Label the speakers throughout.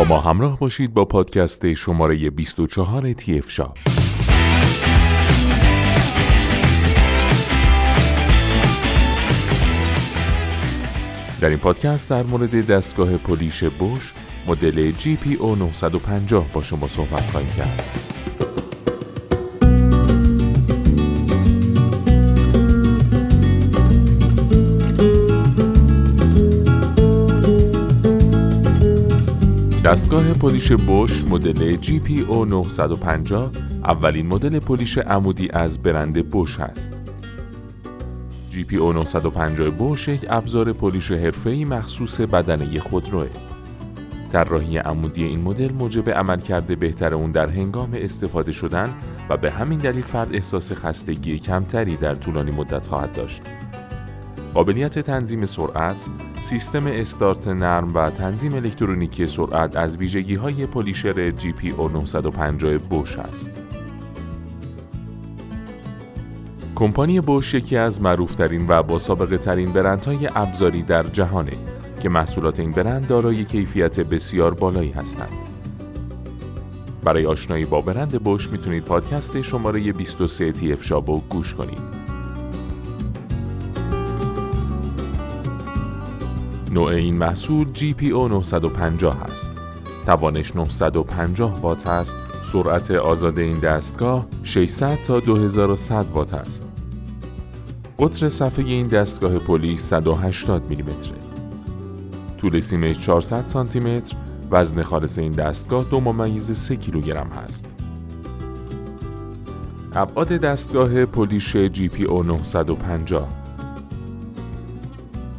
Speaker 1: با ما همراه باشید با پادکست شماره 24 تی اف شاپ در این پادکست در مورد دستگاه پولیش بوش مدل GPO 950 با شما صحبت خواهیم کرد. دستگاه پولیش بوش مدل GPO 950 اولین مدل پولیش عمودی از برند بوش است. GPO 950 بوش یک ابزار پولیش حرفه‌ای مخصوص بدنه خودروه. طراحی عمودی این مدل موجب عملکرد بهتر اون در هنگام استفاده شدن و به همین دلیل فرد احساس خستگی کمتری در طولانی مدت خواهد داشت. قابلیت تنظیم سرعت، سیستم استارت نرم و تنظیم الکترونیکی سرعت از ویژگی های پولیشر GPO 950 بوش است. کمپانی بوش یکی از معروفترین و با سابقه ترین برندهای ابزاری در جهانه که محصولات این برند دارای کیفیت بسیار بالایی هستند. برای آشنایی با برند بوش می‌تونید پادکست شماره 23 تی اف شابو گوش کنید. نوع این محصول GPO 950 است. توانش 950 وات است. سرعت آزاد این دستگاه 600 تا 2100 وات است. قطر صفحه این دستگاه پلیس 180 میلیمتره. طول سیمش 400 سانتی متر، وزن خالص این دستگاه دو ممیز 3 کیلوگرم هست. ابعاد دستگاه پلیش GPO 950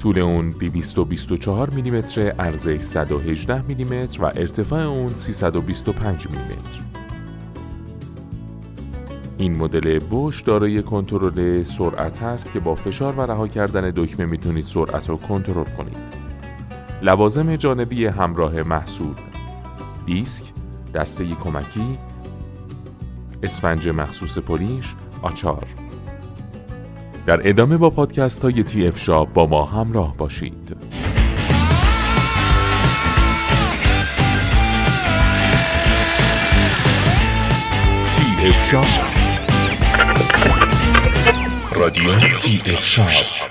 Speaker 1: طول اون 224 میلیمتر، عرضش 118 میلیمتر و ارتفاع اون 325 میلیمتر. این مدل بوش دارای کنترل سرعت هست که با فشار و رها کردن دکمه می‌تونید سرعت رو کنترل کنید. لوازم جانبی همراه محصول دیسک، دسته کمکی، اسفنج مخصوص پلیش، آچار در ادامه با پادکست های TF Shop با ما همراه باشید.
Speaker 2: TF Shop رادیو TF Shop